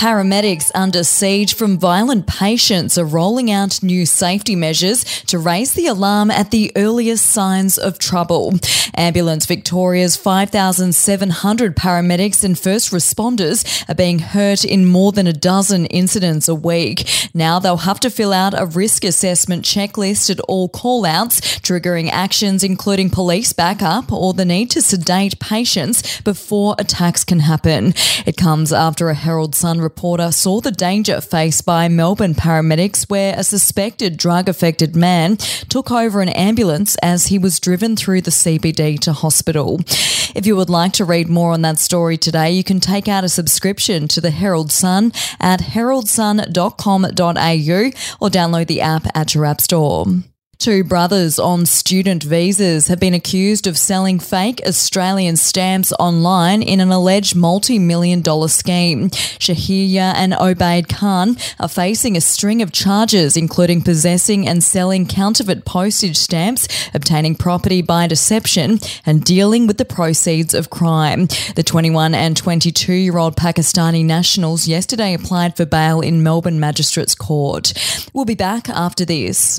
Paramedics under siege from violent patients are rolling out new safety measures to raise the alarm at the earliest signs of trouble. Ambulance Victoria's 5,700 paramedics and first responders are being hurt in more than a dozen incidents a week. Now they'll have to fill out a risk assessment checklist at all call-outs, triggering actions including police backup or the need to sedate patients before attacks can happen. It comes after a Herald Sun reporter saw the danger faced by Melbourne paramedics where a suspected drug affected man took over an ambulance as he was driven through the CBD to hospital. If you would like to read more on that story today, you can take out a subscription to the Herald Sun at heraldsun.com.au or download the app at your app store. Two brothers on student visas have been accused of selling fake Australian stamps online in an alleged multi million dollar scheme. Shahirya and Obaid Khan are facing a string of charges, including possessing and selling counterfeit postage stamps, obtaining property by deception, and dealing with the proceeds of crime. The 21 and 22 year old Pakistani nationals yesterday applied for bail in Melbourne Magistrates Court. We'll be back after this.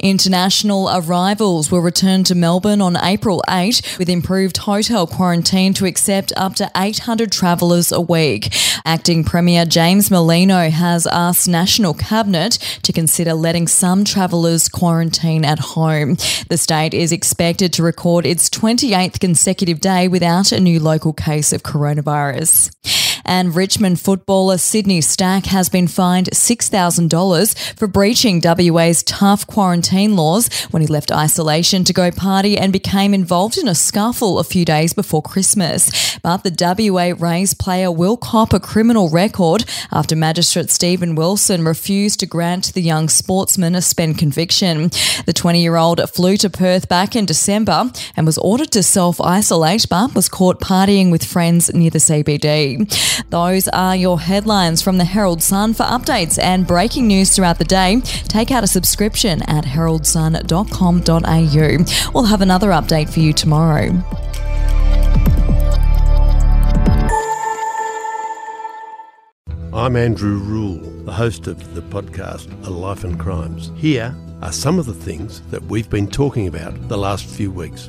International arrivals will return to Melbourne on April 8 with improved hotel quarantine to accept up to 800 travellers a week. Acting Premier James Merlino has asked National Cabinet to consider letting some travellers quarantine at home. The state is expected to record its 28th consecutive day without a new local case of coronavirus. And Richmond footballer Sydney Stack has been fined $6,000 for breaching WA's tough quarantine laws when he left isolation to go party and became involved in a scuffle a few days before Christmas. But the WA Rays player will cop a criminal record after Magistrate Stephen Wilson refused to grant the young sportsman a spend conviction. The 20 year old flew to Perth back in December and was ordered to self isolate but was caught partying with friends near the CBD. Those are your headlines from the Herald Sun. For updates and breaking news throughout the day, take out a subscription at heraldsun.com.au. We'll have another update for you tomorrow. I'm Andrew Rule, the host of the podcast A Life and Crimes. Here are some of the things that we've been talking about the last few weeks.